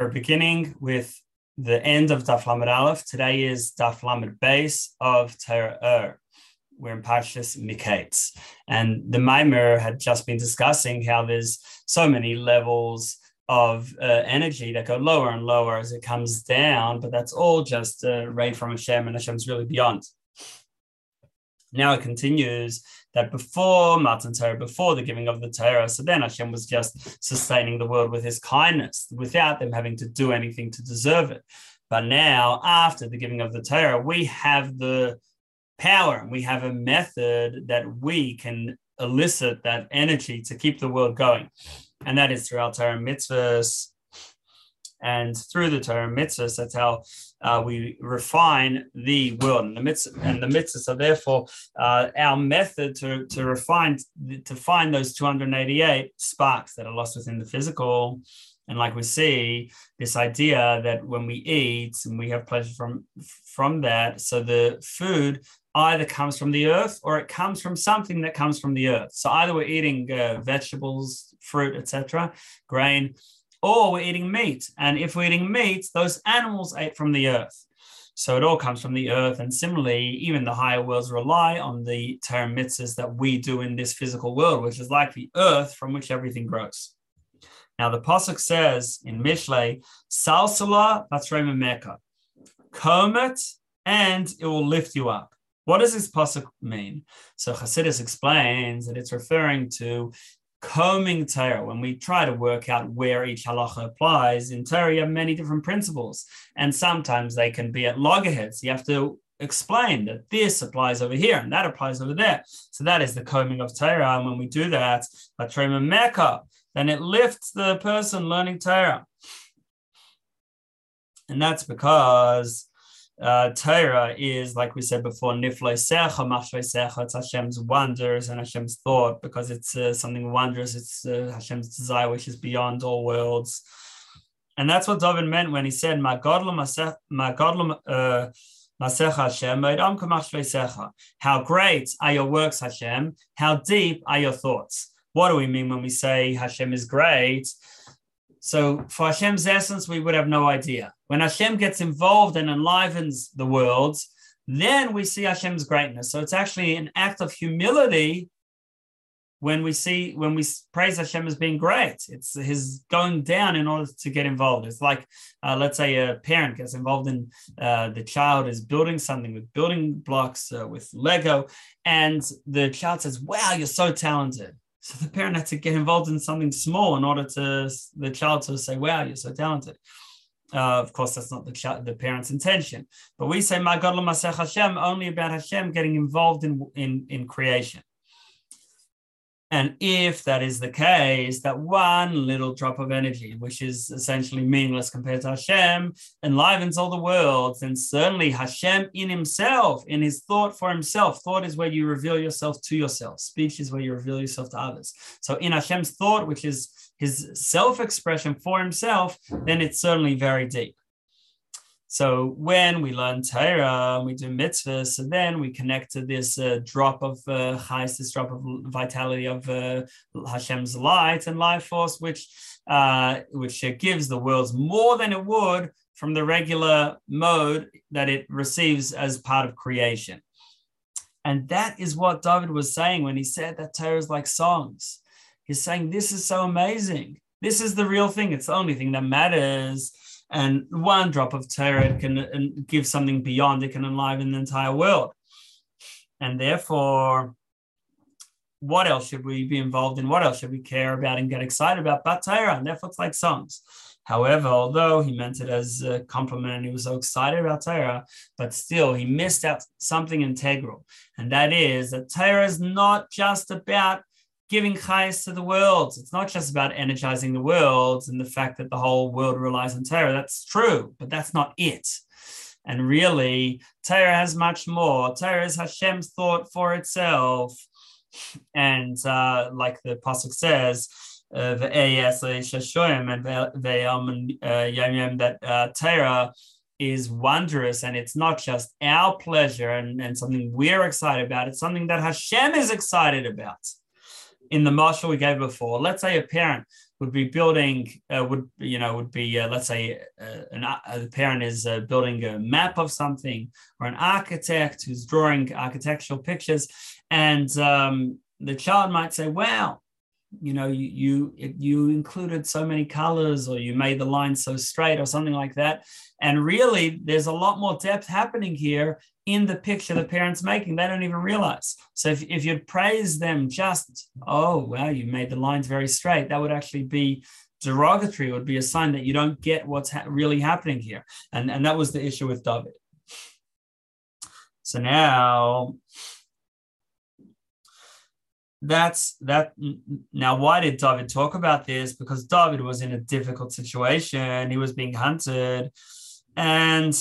We're beginning with the end of Daf Lamed Aleph. Today is Daf Lamed Beis of Torah Ohr. We're in Parshas Mikeitz. And the Maimer had just been discussing how there's so many levels of uh, energy that go lower and lower as it comes down, but that's all just uh, rain from Hashem, and Hashem's really beyond. Now it continues that before Matan Torah, before the giving of the Torah, so then Hashem was just sustaining the world with his kindness without them having to do anything to deserve it. But now, after the giving of the Torah, we have the power and we have a method that we can elicit that energy to keep the world going. And that is through our Torah mitzvahs, and through the Torah mitzvahs, that's how uh, we refine the world. And the mitzvah and the mitzvahs are therefore uh, our method to, to refine to find those 288 sparks that are lost within the physical. And like we see, this idea that when we eat and we have pleasure from from that, so the food either comes from the earth or it comes from something that comes from the earth. So either we're eating uh, vegetables, fruit, etc., grain, or we're eating meat. And if we're eating meat, those animals ate from the earth. So it all comes from the earth. And similarly, even the higher worlds rely on the Torah that we do in this physical world, which is like the earth from which everything grows. Now, the Pasuk says in Mishlei, Salsala Batrema Mecca, comb it and it will lift you up. What does this Pasuk mean? So Hasidus explains that it's referring to combing Torah, when we try to work out where each halacha applies, in Torah you have many different principles, and sometimes they can be at loggerheads. You have to explain that this applies over here and that applies over there. So that is the combing of Torah. And when we do that, Batrema Mecca, then it lifts the person learning Torah. And that's because uh, Torah is, like we said before, nifle secha, machshve secha. It's Hashem's wonders and Hashem's thought because it's uh, something wondrous. It's uh, Hashem's desire, which is beyond all worlds. And that's what David meant when he said, "My godlum, my godlum." Uh, how great are your works, Hashem? How deep are your thoughts? What do we mean when we say Hashem is great? So, for Hashem's essence, we would have no idea. When Hashem gets involved and enlivens the world, then we see Hashem's greatness. So it's actually an act of humility when we see when we praise Hashem as being great. It's his going down in order to get involved. It's like uh, let's say a parent gets involved in uh, the child is building something with building blocks uh, with Lego, and the child says, "Wow, you're so talented." So the parent had to get involved in something small in order to the child to say, "Wow, you're so talented." Uh, of course, that's not the, the parent's intention. But we say, My God, Hashem, only about Hashem getting involved in, in, in creation. And if that is the case, that one little drop of energy, which is essentially meaningless compared to Hashem, enlivens all the world, then certainly Hashem in himself, in his thought for himself, thought is where you reveal yourself to yourself, speech is where you reveal yourself to others. So in Hashem's thought, which is his self expression for himself, then it's certainly very deep. So when we learn Torah, we do mitzvahs, so then we connect to this uh, drop of uh, this drop of vitality of uh, Hashem's light and life force, which uh, which gives the worlds more than it would from the regular mode that it receives as part of creation. And that is what David was saying when he said that Torah is like songs. He's saying, This is so amazing. This is the real thing. It's the only thing that matters. And one drop of Torah can give something beyond, it can enliven the entire world. And therefore, what else should we be involved in? What else should we care about and get excited about? But Torah, and therefore it's like songs. However, although he meant it as a compliment and he was so excited about Torah, but still he missed out something integral. And that is that Torah is not just about giving chayas to the world. It's not just about energizing the world and the fact that the whole world relies on Torah. That's true, but that's not it. And really, Torah has much more. Torah is Hashem's thought for itself. And uh, like the Pasuk says, uh, uh, that uh, Torah is wondrous and it's not just our pleasure and, and something we're excited about, it's something that Hashem is excited about in the mashal we gave before, let's say a parent would be building uh, would you know would be uh, let's say uh, an, uh, the parent is uh, building a map of something or an architect who's drawing architectural pictures. And um, the child might say wow you know you you you included so many colors or you made the line so straight or something like that. And really there's a lot more depth happening here in the picture the parents making they don't even realize. So if, if you'd praise them just oh wow you made the lines very straight that would actually be derogatory. It would be a sign that you don't get what's ha- really happening here. And and that was the issue with david. So now that's that now why did david talk about this? Because david was in a difficult situation. He was being hunted. And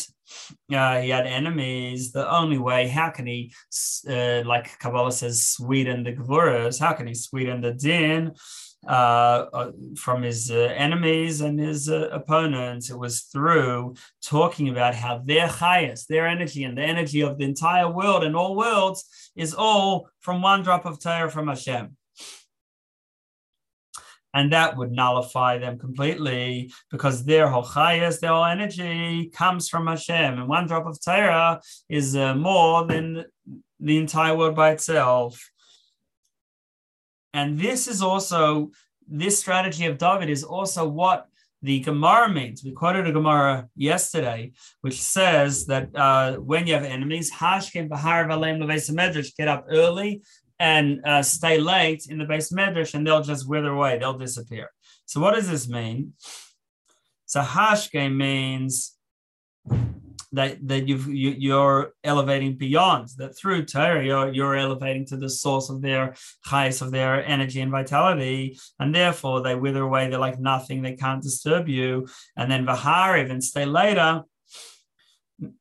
uh, he had enemies the only way how can he uh, like kabbalah says sweeten the gvuras how can he sweeten the din uh, uh, from his uh, enemies and his uh, opponents. It was through talking about how their highest, their energy, and the energy of the entire world and all worlds is all from one drop of Torah from Hashem. And that would nullify them completely because their highest, their whole energy comes from Hashem. And one drop of Torah is uh, more than the entire world by itself. And this is also, this strategy of David is also what the Gemara means. We quoted a Gemara yesterday, which says that uh, when you have enemies, Hashkim Bahar Valem get up early and uh, stay late in the beis medrash, and they'll just wither away, they'll disappear. So, what does this mean? So, Hashke means that that you've, you, you're elevating beyond that through Torah you're, you're elevating to the source of their highest of their energy and vitality and therefore they wither away they're like nothing they can't disturb you and then Vahariv and stay later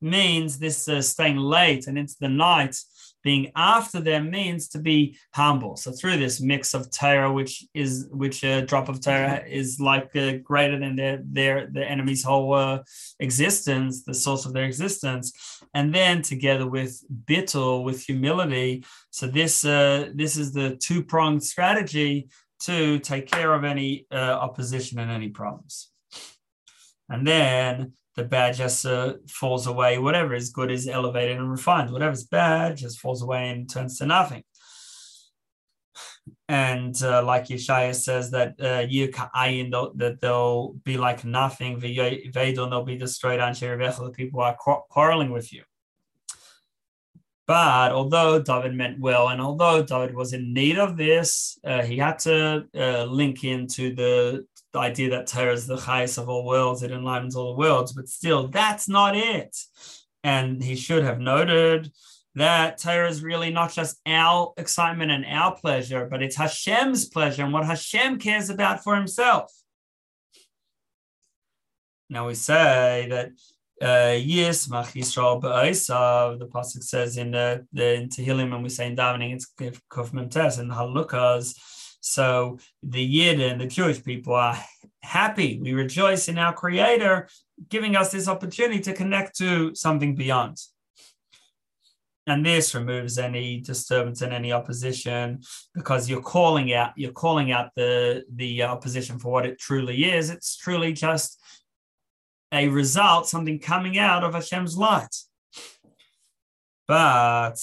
means this uh, staying late and into the night being after them means to be humble. So through this mix of Torah, which is which a drop of Torah is like uh, greater than their their the enemy's whole uh, existence, the source of their existence, and then together with bittul, with humility. So this uh, this is the two pronged strategy to take care of any uh, opposition and any problems. And then the bad just uh, falls away. Whatever is good is elevated and refined. Whatever's bad just falls away and turns to nothing. And uh, like Yeshaya says that uh, that they'll be like nothing. Vedon they'll be destroyed. The people are quarreling with you. But although David meant well, and although David was in need of this, uh, he had to uh, link into the the idea that Torah is the highest of all worlds, it enlivens all the worlds, but still, that's not it. And he should have noted that Torah is really not just our excitement and our pleasure, but it's Hashem's pleasure and what Hashem cares about for himself. Now we say that uh, Yismach Yisrael the Pasuk says in the, the in Tehillim, and we say in davening, it's Kuf Memtes and Halukas, so the Yid and the Jewish people are happy. We rejoice in our Creator giving us this opportunity to connect to something beyond. And this removes any disturbance and any opposition because you're calling out you're calling out the the opposition for what it truly is. It's truly just a result, something coming out of Hashem's light. But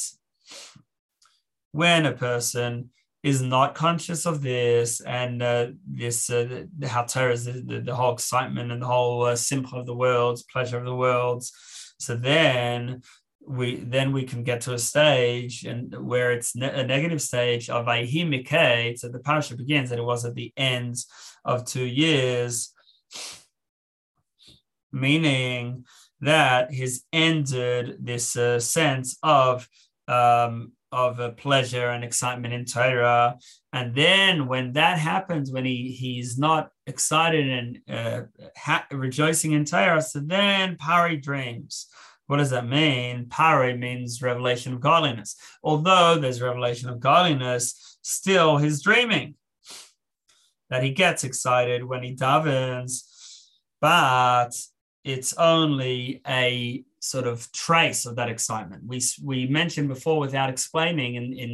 when a person is not conscious of this and uh, this uh, how the, the, the, whole excitement and the whole uh, simple of the worlds, pleasure of the worlds. So then we then we can get to a stage and where it's ne- a negative stage of Ahimike. So the parasha begins and it was at the end of two years, meaning that he's ended this uh, sense of um, of uh, pleasure and excitement in Torah. And then when that happens, when he he's not excited and uh, ha- rejoicing in Torah, so then Pari dreams. What does that mean? Pari means revelation of godliness. Although there's revelation of godliness, still he's dreaming that he gets excited when he davens, but it's only a sort of trace of that excitement. We we mentioned before without explaining in in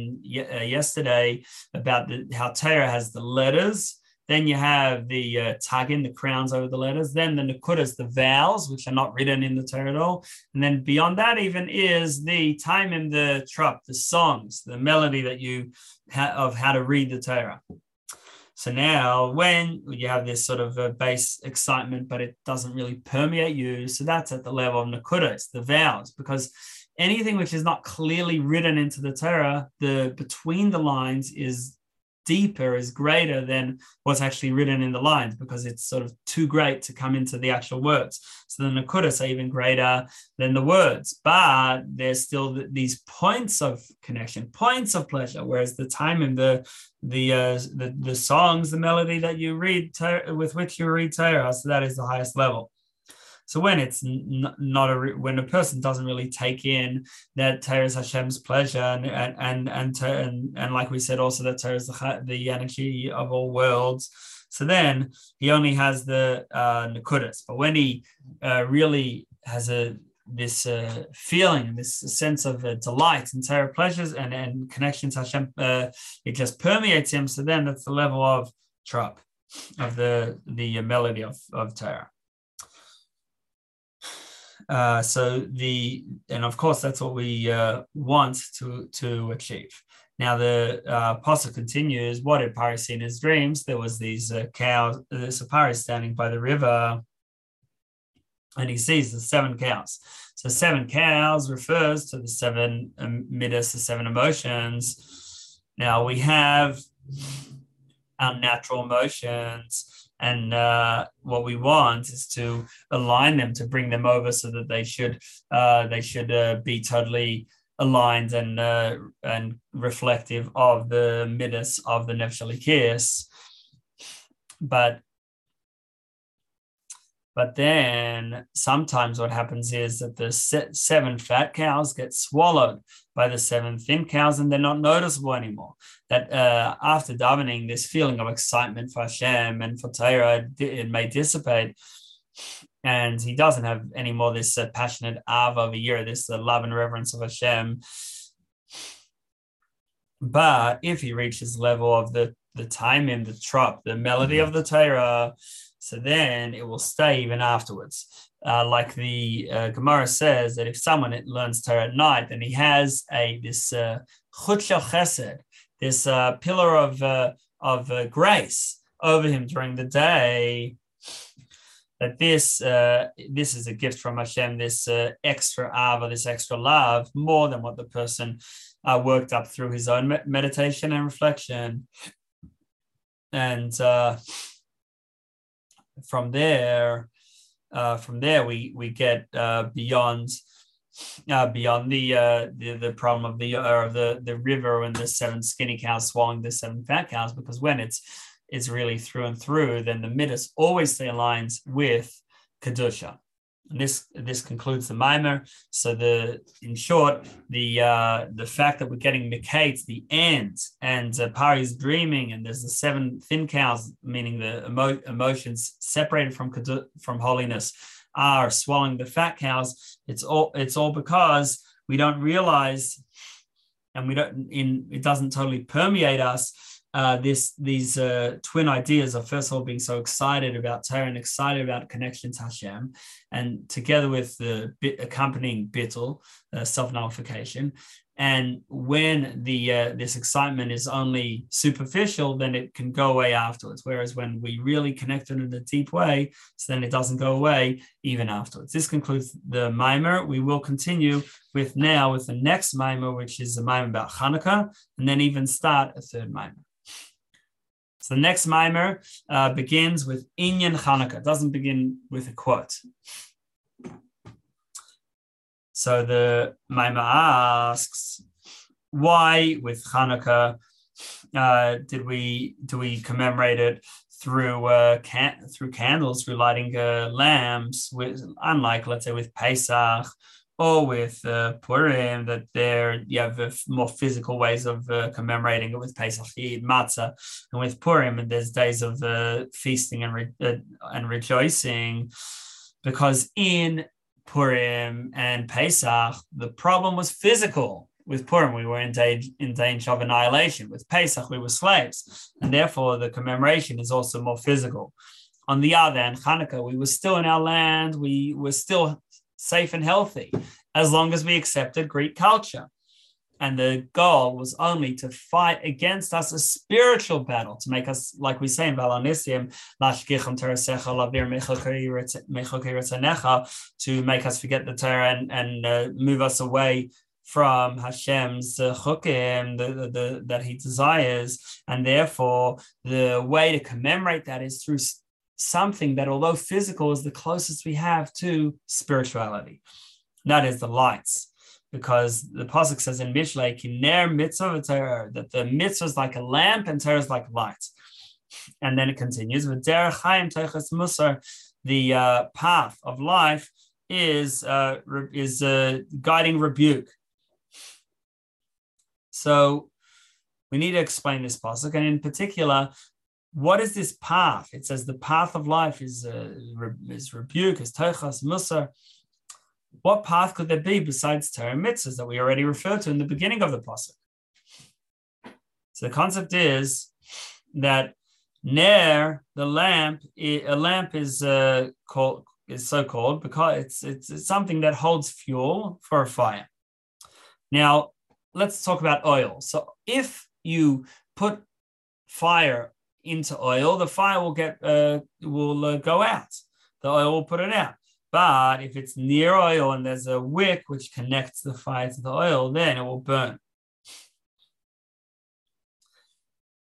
uh, yesterday about the, how Torah has the letters, Then you have the uh, tagin, the crowns over the letters. Then the nakudas, the vowels, which are not written in the Torah at all. And then beyond that, even is the taamim the trop, the songs, the melody that you ha- of how to read the Torah. So now, when you have this sort of a base excitement, but it doesn't really permeate you, so that's at the level of nakudas, the vows, because anything which is not clearly written into the Torah, the between the lines is deeper, is greater than what's actually written in the lines because it's sort of too great to come into the actual words. So the nakudas are even greater than the words, but there's still these points of connection, points of pleasure. Whereas the taamim the the uh, the, the songs, the melody that you read with which you read Torah, so that is the highest level. So when it's n- not a when a person doesn't really take in that Torah Hashem's pleasure and and and and, and, and like we said also that Torah the, the energy of all worlds. So then he only has the uh, nakudas. But when he uh, really has a this uh, feeling, this sense of uh, delight and Torah pleasures and, and connection to Hashem, uh, it just permeates him. So then that's the level of trop, of the the melody of, of Torah. Uh, so the and of course that's what we uh, want to to achieve. Now the uh, apostle continues. What did Pari see in his dreams? There was these uh, cows. The Sapari standing by the river, and he sees the seven cows. So seven cows refers to the seven um, midas, the seven emotions. Now we have our natural emotions and uh, what we want is to align them to bring them over so that they should uh, they should uh, be totally aligned and uh, and reflective of the midas of the nefesh but but then sometimes what happens is that the seven fat cows get swallowed by the seven thin cows and they're not noticeable anymore. That uh, after davening, this feeling of excitement for Hashem and for Torah, it may dissipate. And he doesn't have any more this uh, passionate av of a year, this uh, love and reverence of Hashem. But if he reaches level of the the taamim the trop, the melody of the Torah, so then it will stay even afterwards. Uh, like the uh, Gemara says that if someone learns Torah at night, then he has a this uh, chesed, this uh, pillar of uh, of uh, grace over him during the day. That this uh, this is a gift from Hashem, this extra ava, this extra love, more than what the person worked up through his own meditation and reflection. And from there, uh, from there we we get uh, beyond uh, beyond the, uh, the the problem of the uh, the the river and the seven skinny cows swallowing the seven fat cows because when it's it's really through and through, then the midas always aligns with kedusha. This this concludes the mimer. So the in short, the uh, the fact that we're getting Mikeitz, the end, and uh, Pari's dreaming, and there's the seven thin cows, meaning the emo- emotions separated from from holiness, are swallowing the fat cows. It's all it's all because we don't realize, and we don't in it doesn't totally permeate us uh, this these uh, twin ideas of first of all being so excited about Torah and excited about connection to Hashem, and together with the bit accompanying bittul, uh, self nullification. And when the uh, this excitement is only superficial, then it can go away afterwards. Whereas when we really connect it in a deep way, so then it doesn't go away even afterwards. This concludes the mimer. We will continue with now with the next mimer, which is the mimer about Hanukkah, and then even start a third mimer. So the next mimer uh, begins with Inyan Hanukkah. It doesn't begin with a quote. So the mimer asks, why with Hanukkah uh, did we do we commemorate it through uh, can- through candles, through lighting uh, lamps, with unlike let's say with Pesach or with uh, Purim, that there you have more physical ways of uh, commemorating it with Pesach, Eid, Matzah, and with Purim, and there's days of uh, feasting and re- uh, and rejoicing, because in Purim and Pesach, the problem was physical with Purim, we were in danger, in danger of annihilation. With Pesach, we were slaves. And therefore, the commemoration is also more physical. On the other hand, Hanukkah, we were still in our land. We were still safe and healthy as long as we accepted Greek culture. And the goal was only to fight against us a spiritual battle, to make us, like we say in Balanisim, to make us forget the Torah and, and uh, move us away from Hashem's uh, chukim the, the, the, that he desires. And therefore, the way to commemorate that is through something that, although physical, is the closest we have to spirituality. That is the lights because the pasuk says in Mishlei, "Ki ner mitzvah that the mitzvah is like a lamp and Torah is like light." And then it continues with derech chaim musar, the uh, path of life is uh, is uh, guiding rebuke. So we need to explain this pasuk, and in particular, what is this path? It says the path of life is uh, is rebuke, is teichas musar. What path could there be besides Torah mitzvahs that we already referred to in the beginning of the pasuk? So the concept is that ner, the lamp, a lamp is uh, called is so called because it's, it's it's something that holds fuel for a fire. Now let's talk about oil. So if you put fire into oil, the fire will get uh, will uh, go out. The oil will put it out. But if it's near oil and there's a wick which connects the fire to the oil, then it will burn.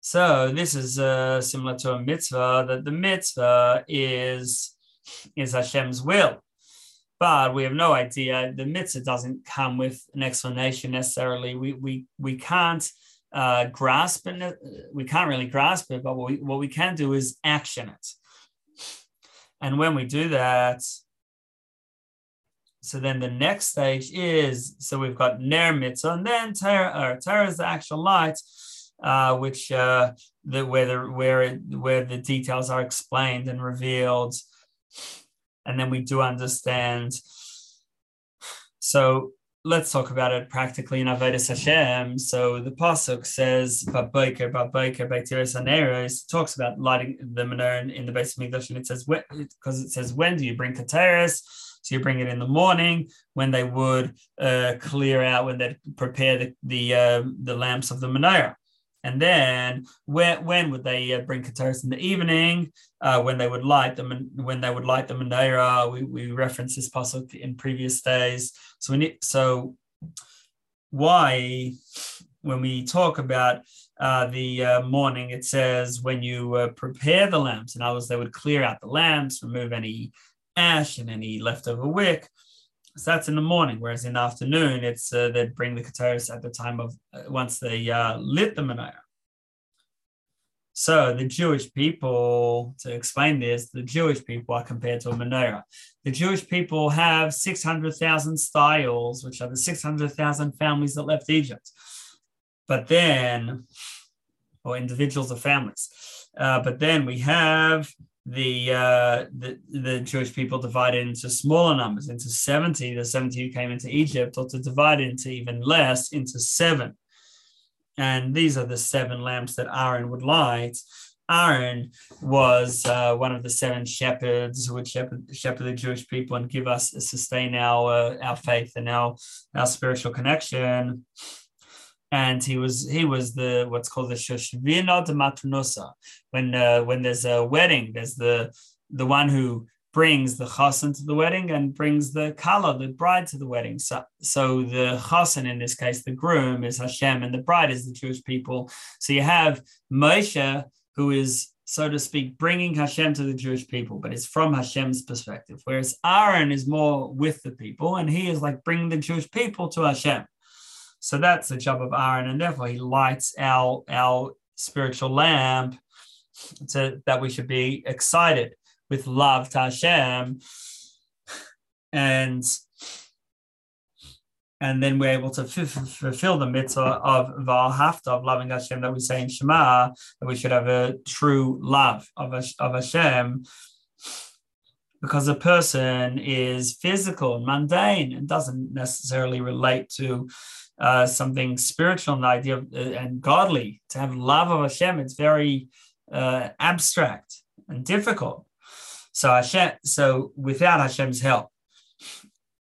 So this is uh, similar to a mitzvah, that the mitzvah is, is Hashem's will. But we have no idea. The mitzvah doesn't come with an explanation necessarily. We, we, we can't uh, grasp it. We can't really grasp it, but what we, what we can do is action it. And when we do that, so then the next stage is so we've got ner mitzvah, and then Torah, Torah is the actual light, uh, which uh, the where the where it, where the details are explained and revealed, and then we do understand. So let's talk about it practically in Avodas Hashem. So the pasuk says, "Babayker, babayker, baitiris aneros." Talks about lighting the menorah in the Beis of Mikdash, and it says because it says, "When do you bring kateris?" So you bring it in the morning when they would uh, clear out, when they prepare the the, uh, the lamps of the menorah. And then when, when would they uh, bring Keteris in the evening? Uh, when they would light them, when they would light the menorah. We, we referenced this pasuk in previous days. So we need, so why when we talk about uh, the uh, morning, it says when you uh, prepare the lamps. In other words, they would clear out the lamps, remove any ash and any leftover wick. So that's in the morning, whereas in the afternoon, it's uh, they'd bring the kataris at the time of uh, once they uh, lit the menorah. So the Jewish people, to explain this, the Jewish people are compared to a menorah. The Jewish people have 600,000 styles, which are the 600,000 families that left Egypt. But then, or individuals or families. Uh, but then we have the, uh, the the Jewish people divided into smaller numbers, into 70, the 70 who came into Egypt, or to divide into even less, into seven. And these are the seven lamps that Aaron would light. Aaron was uh, one of the seven shepherds who would shepherd, shepherd the Jewish people and give us, sustain our, uh, our faith and our, our spiritual connection and he was he was the what's called the shoshvina de matunosa. When uh, when there's a wedding, there's the the one who brings the chassan to the wedding and brings the kala, the bride, to the wedding. So, so the chassan in this case, the groom is Hashem, and the bride is the Jewish people. So you have Moshe, who is so to speak, bringing Hashem to the Jewish people, but it's from Hashem's perspective. Whereas Aaron is more with the people, and he is like bringing the Jewish people to Hashem. So that's the job of Aaron, and therefore he lights our our spiritual lamp to that we should be excited with love to Hashem, and and then we're able to f- fulfill the mitzvah of Valhafta, of loving Hashem that we say in Shema, that we should have a true love of, of Hashem. Because a person is physical and mundane and doesn't necessarily relate to uh, something spiritual, the idea of uh, and godly. To have love of Hashem, it's very uh, abstract and difficult. So Hashem, so without Hashem's help,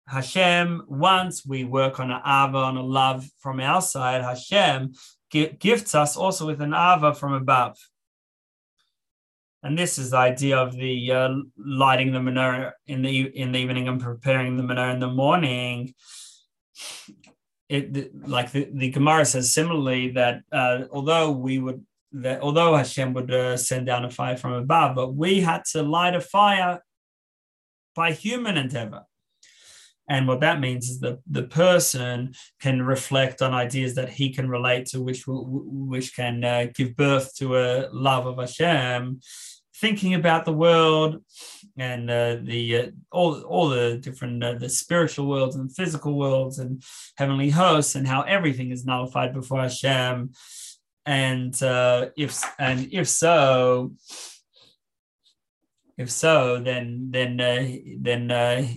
Hashem, once we work on an ava, on a love from our side, Hashem gifts us also with an ava from above. And this is the idea of the uh, lighting the menorah in the in the evening and preparing the menorah in the morning. It like the, the Gemara says similarly that uh, although we would that although Hashem would uh, send down a fire from above, but we had to light a fire by human endeavor. And what that means is that the person can reflect on ideas that he can relate to, which will, which can uh, give birth to a love of Hashem, thinking about the world and uh, the uh, all all the different uh, the spiritual worlds and physical worlds and heavenly hosts and how everything is nullified before Hashem. And uh, if and if so, if so, then then uh, then uh,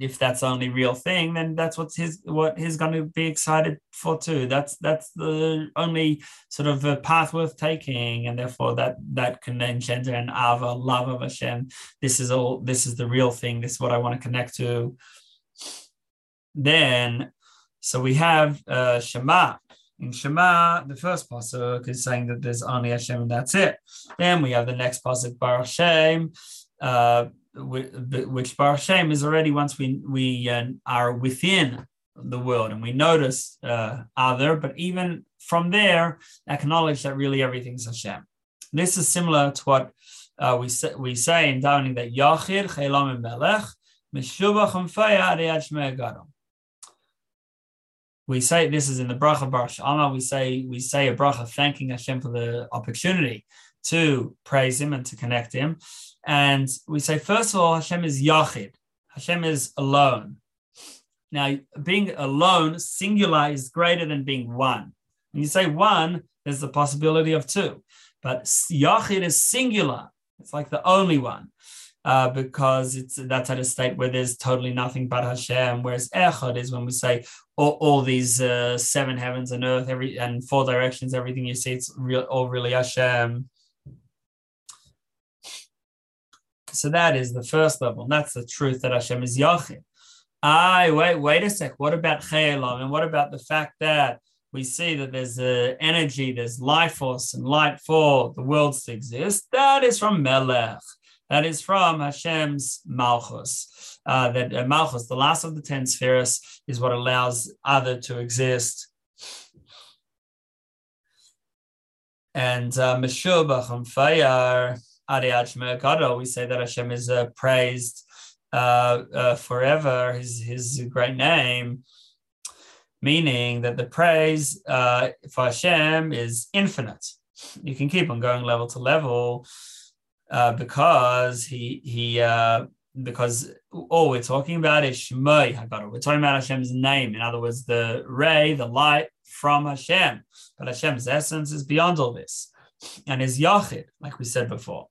if that's the only real thing, then that's what's his what he's going to be excited for too. That's that's the only sort of path worth taking, and therefore that that can engender an ava love of Hashem. This is all. This is the real thing. This is what I want to connect to. Then, so we have uh, Shema. In Shema, the first pasuk is saying that there's only Hashem and that's it. Then we have the next pasuk, Baruch Shem, uh, which Baruch Shem is already once we we uh, are within the world and we notice uh, other, but even from there, acknowledge that really everything's Hashem. This is similar to what uh, we say, we say in davening that Yachid Chelam Melech Meshubach Gadol we say this is in the bracha Baruch. We say we say a bracha thanking Hashem for the opportunity to praise Him and to connect Him, and we say first of all Hashem is Yachid. Hashem is alone. Now, being alone, singular, is greater than being one. When you say one, there's the possibility of two, but Yachid is singular. It's like the only one uh, because it's that's at a state where there's totally nothing but Hashem. Whereas Echad is when we say all, all these uh, seven heavens and earth, every and four directions, everything you see, it's real, all really Hashem. So that is the first level. And that's the truth that Hashem is Yachid. I wait, wait a sec. What about Chayalam? And what about the fact that we see that there's a energy, there's life force and light for the worlds to exist? That is from Melech. That is from Hashem's Malchus. Uh, that uh, Malchus, the last of the ten spheres, is what allows other to exist. And uh, Meshubach on fire, we say that Hashem is uh, praised uh, uh, forever, his, his great name, meaning that the praise uh, for Hashem is infinite. You can keep on going level to level uh, because he he uh, because all we're talking about is Shemai Haggadah. We're talking about Hashem's name. In other words, the ray, the light from Hashem. But Hashem's essence is beyond all this and is Yachid, like we said before.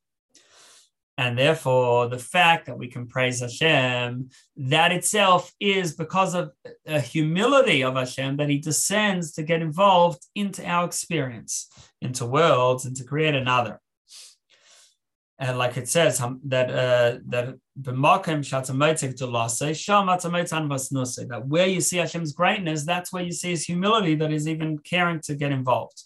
And therefore, the fact that we can praise Hashem, that itself is because of a humility of Hashem that He descends to get involved into our experience, into worlds, and to create another and like it says that uh, that that where you see Hashem's greatness, that's where you see His humility that is even caring to get involved.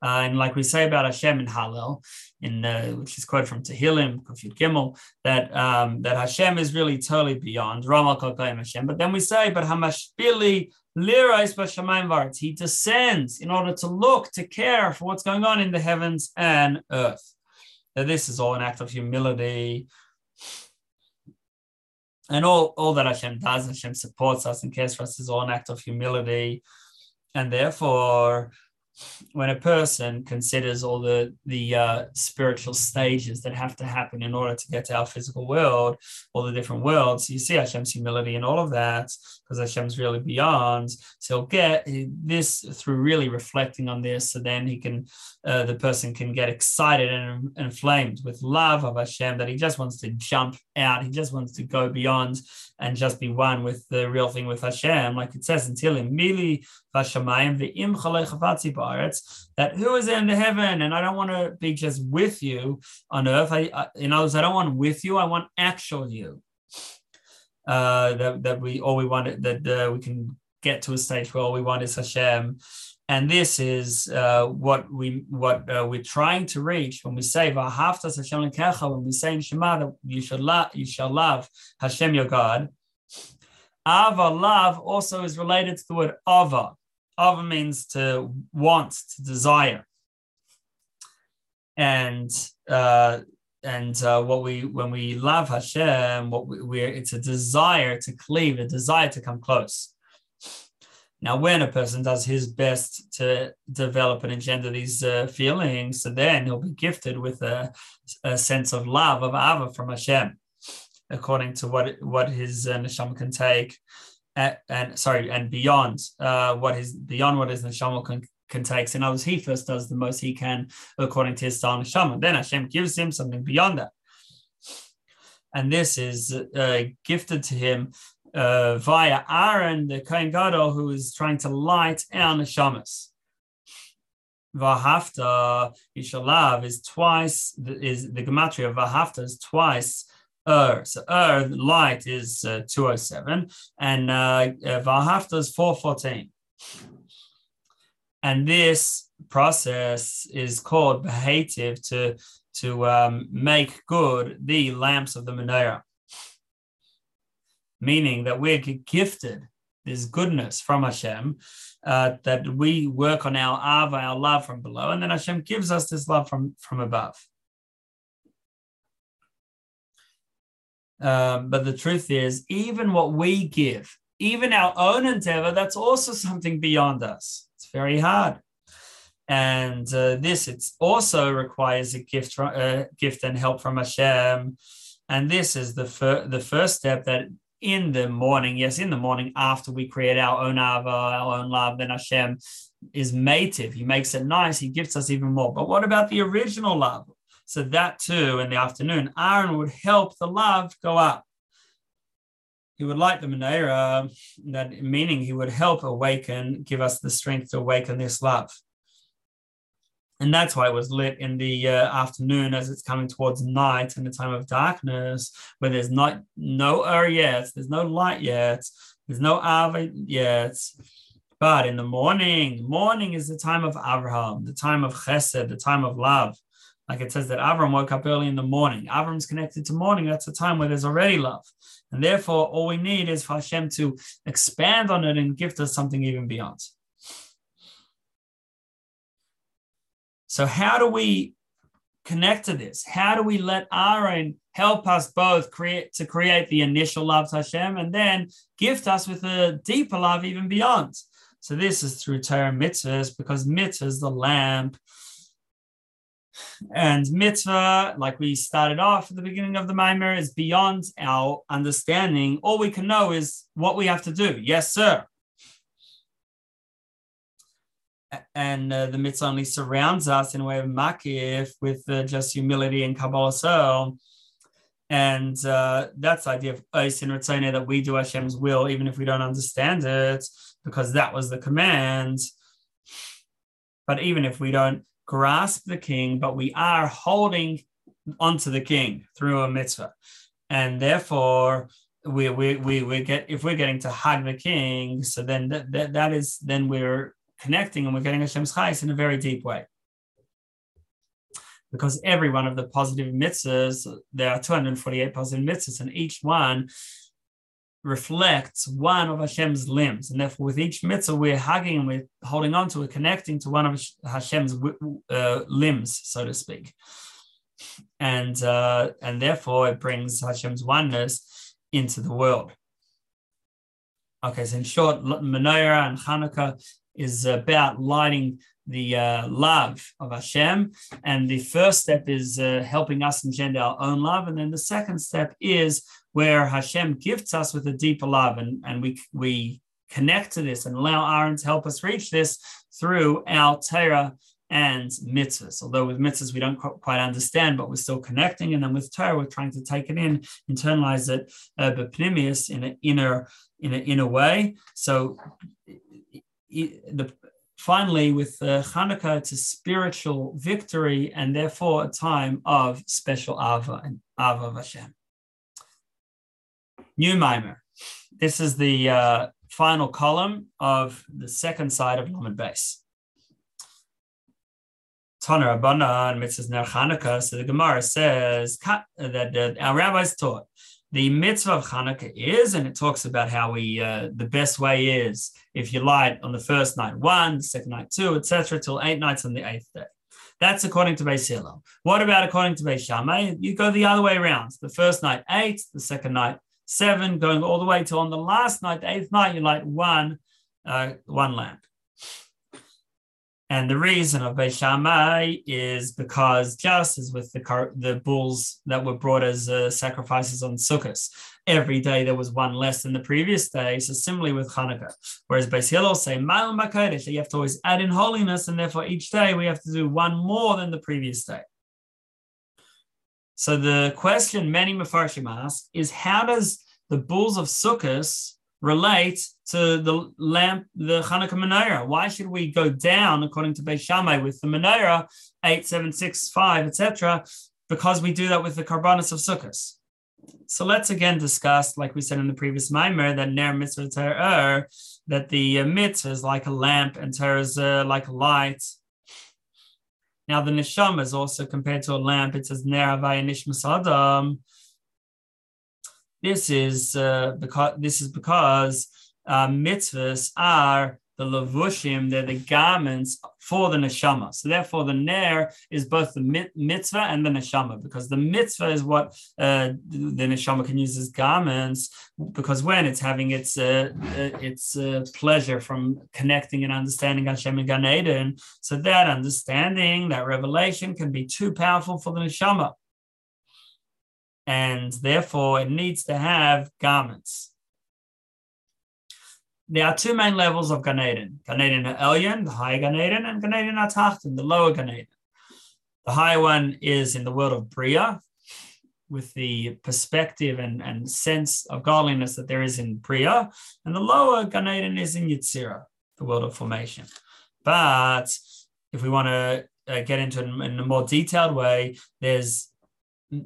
Uh, and like we say about Hashem in Hallel, in uh, which is quoted from Tehillim, Kuf Yud Gimel, that um, that Hashem is really totally beyond Ramal Hashem. But then we say, but Hamashpili He descends in order to look, to care for what's going on in the heavens and earth that this is all an act of humility. And all, all that Hashem does, Hashem supports us and cares for us is all an act of humility. And therefore, when a person considers all the the uh, spiritual stages that have to happen in order to get to our physical world, all the different worlds, you see Hashem's humility and all of that, because Hashem's really beyond. So he'll get this through really reflecting on this, so then he can, uh, the person can get excited and inflamed with love of Hashem that he just wants to jump out, he just wants to go beyond and just be one with the real thing with Hashem, like it says until Tehillim, Mili Vashamayim Ve'im that who is in the heaven, and I don't want to be just with you on earth. I, I in other words, I don't want with you, I want actual you. Uh, that, that we all we want that uh, we can get to a stage where all we want is Hashem. And this is uh, what we what uh, we're trying to reach when we say V'ahavtas Hashem lekecha. When we say in Shema that you shall love, you shall love Hashem your God. Ava love also is related to the word ava. Ava means to want, to desire, and uh, and uh, what we when we love Hashem, what we, we're it's a desire to cleave, a desire to come close. Now, when a person does his best to develop and engender these uh, feelings, then he'll be gifted with a, a, sense of love, of Ava from Hashem, according to what what his uh, neshama can take, and, and, sorry, and beyond uh, what his beyond what his neshama can can take. So, in other he first does the most he can according to his style neshama. Then Hashem gives him something beyond that, and this is uh, gifted to him uh, via Aaron, the Kohen Gadol, who is trying to light our neshamas. Vahafta Yishalav is twice, is the gematria of Vahafta is twice Ohr. So Ohr, light is uh, 207, and uh, uh Vahafta is 414. And this process is called behative to, to um, make good the lamps of the menorah meaning that we're gifted this goodness from Hashem, uh, that we work on our ava, our love from below, and then Hashem gives us this love from, from above. Um, but the truth is, even what we give, even our own endeavor, that's also something beyond us. It's very hard. And uh, this it also requires a gift, from, uh, gift and help from Hashem. And this is the, fir- the first step that in the morning, yes, in the morning after we create our own ava, our own love, then Hashem is mative. He makes it nice. He gives us even more. But what about the original love? So that too, in the afternoon, Aaron would help the love go up. He would light the menorah, that meaning he would help awaken, give us the strength to awaken this love and that's why it was lit in the uh, afternoon as it's coming towards night in the time of darkness where there's not no air yet there's no light yet there's no ava yet but in the morning morning is the time of abraham the time of chesed the time of love like it says that Avram woke up early in the morning. Avram's connected to morning. That's a time where there's already love. And therefore, all we need is for Hashem to expand on it and gift us something even beyond. So, how do we connect to this? How do we let Aaron help us both create to create the initial love to Hashem and then gift us with a deeper love even beyond? So, this is through Torah mitzvahs because mitzvah is the lamp. And mitzvah, like we started off at the beginning of the Maimer, is beyond our understanding. All we can know is what we have to do. Yes, sir and uh, the mitzvah only surrounds us in a way of makif with uh, just humility and kabbalas ol. And uh, that's the idea of Ois in Ritzonah that we do Hashem's will, even if we don't understand it, because that was the command. But even if we don't grasp the king, but we are holding onto the king through a mitzvah. And therefore, we, we, we, we get if we're getting to hug the king, so then that, that, that is then we're connecting and we're getting Hashem's chayes in a very deep way. Because every one of the positive mitzvahs, there are 248 positive mitzvahs, and each one reflects one of Hashem's limbs. And therefore, with each mitzvah, we're hugging, and we're holding on to, we're connecting to one of Hashem's uh, limbs, so to speak. And, uh, and therefore, it brings Hashem's oneness into the world. Okay, so in short, Menorah and Hanukkah is about lighting the uh, love of Hashem. And the first step is uh, helping us engender our own love. And then the second step is where Hashem gifts us with a deeper love. And, and we, we connect to this and allow Aaron to help us reach this through our Torah and mitzvahs. Although with mitzvahs we don't quite understand, but we're still connecting. And then with Torah, we're trying to take it in, internalize it, uh, but in an inner in an inner way. So the finally with uh, Hanukkah, it's a spiritual victory and therefore a time of special ava and ava of Hashem. New Maimer. This is the uh, final column of the second side of Lamed Beis. Rabbana and Mitzvahs Ner Chanukah. So the Gemara says that our rabbis taught the mitzvah of Hanukkah is, and it talks about how we uh, the best way is if you light on the first night one, second night two, etc., till eight nights on the eighth day. That's according to Beis Hillel. What about according to Beis Shammai? You go the other way around. The first night eight, the second night seven, going all the way to on the last night, the eighth night, you light one, uh, one lamp. And the reason of Beis Shammai is because just as with the, the bulls that were brought as uh, sacrifices on Sukkot, every day there was one less than the previous day. So similarly with Hanukkah. Whereas Beis Hillel say, you have to always add in holiness, and therefore each day we have to do one more than the previous day. So the question many Mefarshim ask is how does the bulls of Sukkot relate to the lamp, the Hanukkah menorah. Why should we go down according to Beis Shammai with the menorah eight, seven, six, five, etc. Because we do that with the korbanos of Sukkot. So let's again discuss, like we said in the previous maamar, that ner mitzvah ter'er, that the uh, mitzvah is like a lamp and ter is uh, like a light. Now the neshama is also compared to a lamp. It says ner Havaya nishmas adam. This is uh, because this is because uh, mitzvahs are the levushim, they're the garments for the neshama. So therefore, the ner is both the mit- mitzvah and the neshama, because the mitzvah is what uh, the neshama can use as garments, because when it's having its uh, uh, its uh, pleasure from connecting and understanding Hashem and Gan Eden, so that understanding, that revelation, can be too powerful for the neshama and therefore it needs to have garments. There are two main levels of Gan Eden, Gan Eden Elyon, the higher Gan Eden, and Gan Eden Atachton, the lower Gan Eden. The higher one is in the world of Bria, with the perspective and, and sense of godliness that there is in Bria, and the lower Gan Eden is in Yitzira, the world of formation. But if we want to uh, get into it in a more detailed way, there's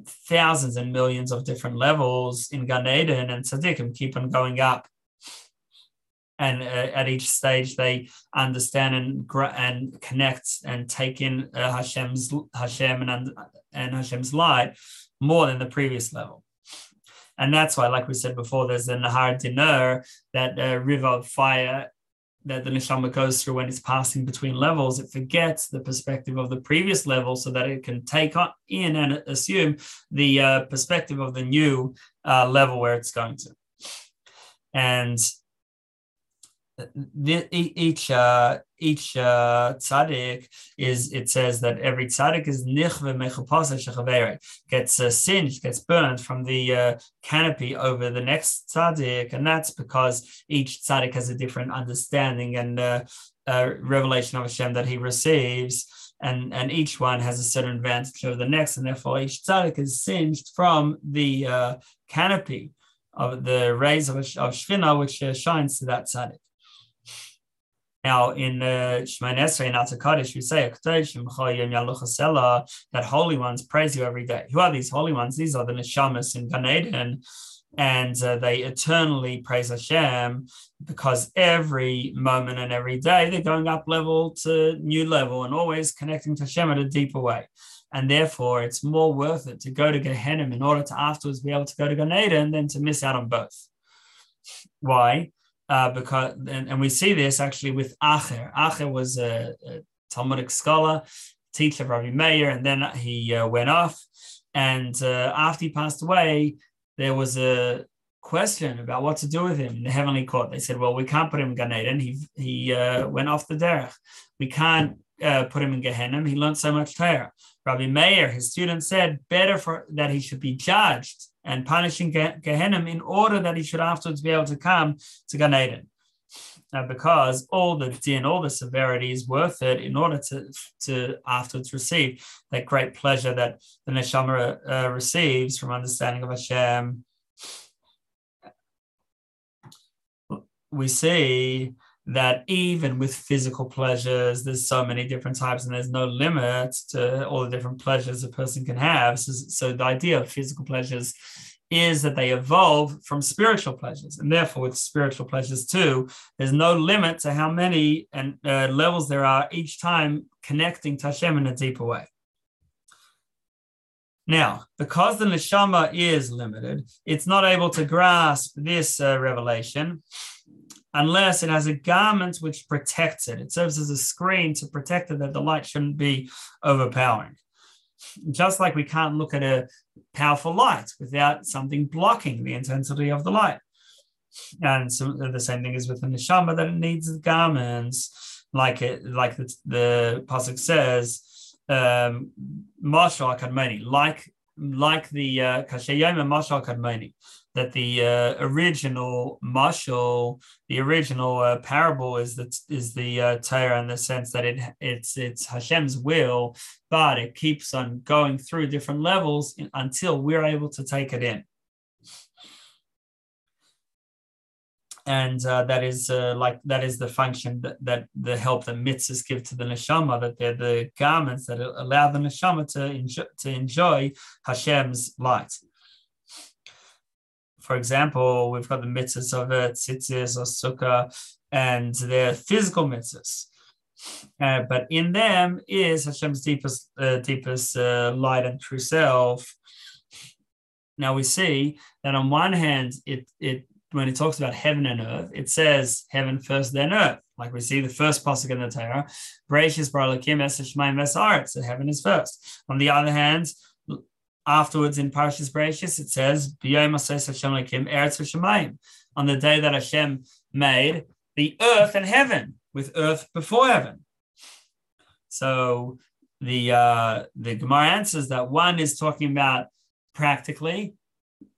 thousands and millions of different levels in Gan Eden and Tzaddikim keep on going up. And uh, at each stage, they understand and and connect and take in uh, Hashem's Hashem and and Hashem's light more than the previous level. And that's why, like we said before, there's the Nahar Dinur, that uh, river of fire that the neshama goes through when it's passing between levels, it forgets the perspective of the previous level so that it can take on, in and assume the uh, perspective of the new uh, level where it's going to. And each uh, each uh, tzaddik is it says that every tzaddik is nichve mechapasa gets uh, singed, gets burned from the uh, canopy over the next tzaddik, and that's because each tzaddik has a different understanding and uh, uh, revelation of Hashem that he receives. And, and each one has a certain advantage over the next, and therefore each tzaddik is singed from the uh, canopy of the rays of, of Shechina, which shines to that tzaddik. Now, in uh, Shemoneh Esrei and Atzah we say that holy ones praise you every day. Who are these holy ones? These are the neshamas in Gan Eden, and uh, they eternally praise Hashem because every moment and every day they're going up level to new level and always connecting to Hashem in a deeper way. And therefore, it's more worth it to go to Gehenna in order to afterwards be able to go to Gan Eden than to miss out on both. Why? Uh, because and, and, we see this actually with Acher. Acher was a, a Talmudic scholar, teacher of Rabbi Meir, and then he uh, went off. And uh, after he passed away, there was a question about what to do with him in the heavenly court. They said, "Well, we can't put him in Gan Eden. He he uh, went off the derech. We can't uh, put him in Gehenna. He learned so much Torah. Rabbi Meir, his student, said better for that he should be judged and punishing in Gehenna in order that he should afterwards be able to come to Gan Eden. Because all the din, all the severity is worth it in order to, to afterwards receive that great pleasure that the neshama uh, receives from understanding of Hashem. We see that even with physical pleasures, there's so many different types, and there's no limit to all the different pleasures a person can have. So, so the idea of physical pleasures is that they evolve from spiritual pleasures, and therefore with spiritual pleasures too, there's no limit to how many and uh, levels there are each time connecting to Hashem in a deeper way. Now, because the neshama is limited, it's not able to grasp this uh, revelation unless it has a garment which protects it. It serves as a screen to protect it that the light shouldn't be overpowering. Just like we can't look at a powerful light without something blocking the intensity of the light. And so the same thing is with the neshama that it needs garments, like it, like the, the pasuk says, um, mashal like like the uh, kashayim mashal kadmoni that the uh, original mashal, the original uh, parable is that is the uh, Torah in the sense that it it's it's Hashem's will, but it keeps on going through different levels until we're able to take it in. And uh, that is uh, like that is the function that, that the help that mitzvahs give to the neshama, that they're the garments that allow the neshama to enjoy, to enjoy Hashem's light for example, we've got the mitzvahs of it, tzitzis or sukkah, and they're physical mitzvahs. Uh, but in them is Hashem's deepest, uh, deepest uh, light and true self. Now we see that on one hand, it it when it talks about heaven and earth, it says heaven first, then earth. Like we see the first pasuk in the Torah, Bereshis bara Elokim Es Shemaim So heaven is first. On the other hand, afterwards in Parashas Bereshis, it says, on the day that Hashem made the earth and heaven, with earth before heaven. So the uh, the Gemara answers that one is talking about practically,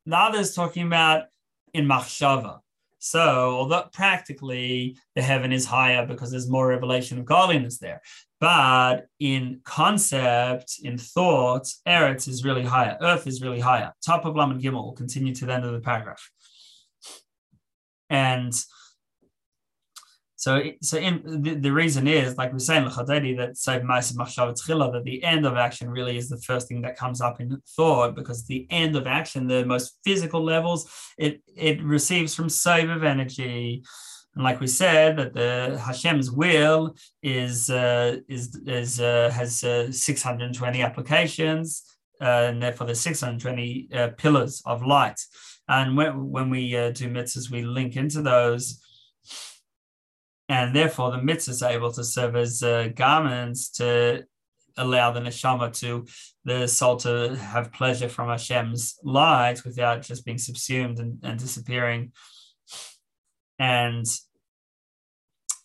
the other is talking about in machshava. So, although practically the heaven is higher because there's more revelation of godliness there, but in concept, in thought, Eretz is really higher, Earth is really higher. Top of Lamed Gimel will continue to the end of the paragraph. And so, so in, the, the reason is, like we say in Lecha Dodi, that that the end of action really is the first thing that comes up in thought, because the end of action, the most physical levels, it it receives from sovev energy, and like we said, that the Hashem's will is uh, is is uh, has uh, 620 applications, uh, and therefore the 620 uh, pillars of light. And when, when we uh, do mitzvahs, we link into those, and therefore the mitzvahs are able to serve as garments to allow the neshama to the soul to have pleasure from Hashem's light without just being subsumed and, and disappearing and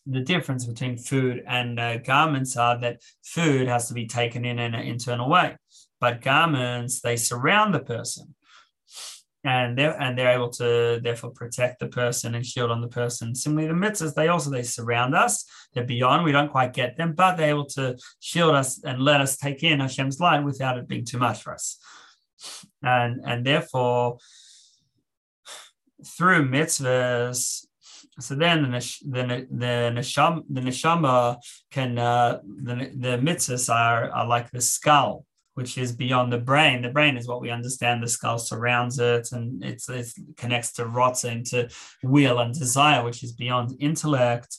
the difference between food and uh, garments are that food has to be taken in in an internal way, but garments they surround the person, and they're and they're able to therefore protect the person and shield on the person. Similarly, the mitzvahs they also they surround us. They're beyond. We don't quite get them, but they're able to shield us and let us take in Hashem's light without it being too much for us, and and therefore through mitzvahs so then the the the the neshama can uh, the the mitzvahs are, are like the skull, which is beyond the brain. The brain is what we understand. The skull surrounds it, and it's it connects to ratzon to will and desire, which is beyond intellect.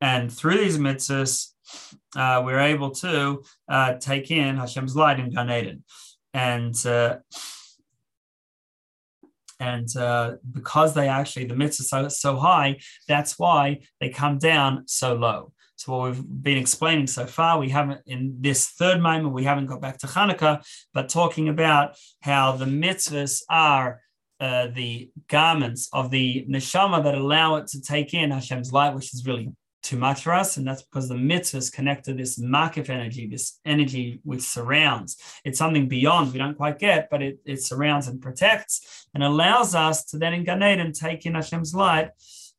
And through these mitzvahs, uh, we're able to uh, take in Hashem's light in Gan Eden. And uh, and uh, because they actually the mitzvah are so, so high, that's why they come down so low. So what we've been explaining so far, we haven't in this third moment we haven't got back to Hanukkah, but talking about how the mitzvahs are uh, the garments of the neshama that allow it to take in Hashem's light, which is really for us. And that's because the mitzvahs connect to this makif energy, this energy which surrounds. It's something beyond we don't quite get, but it, it surrounds and protects and allows us to then in Gan Eden take in Hashem's light,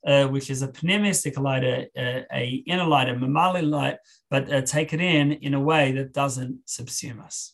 uh, which is a pneumistic light, a, a, a, inner light, a memale light, but uh, take it in in a way that doesn't subsume us.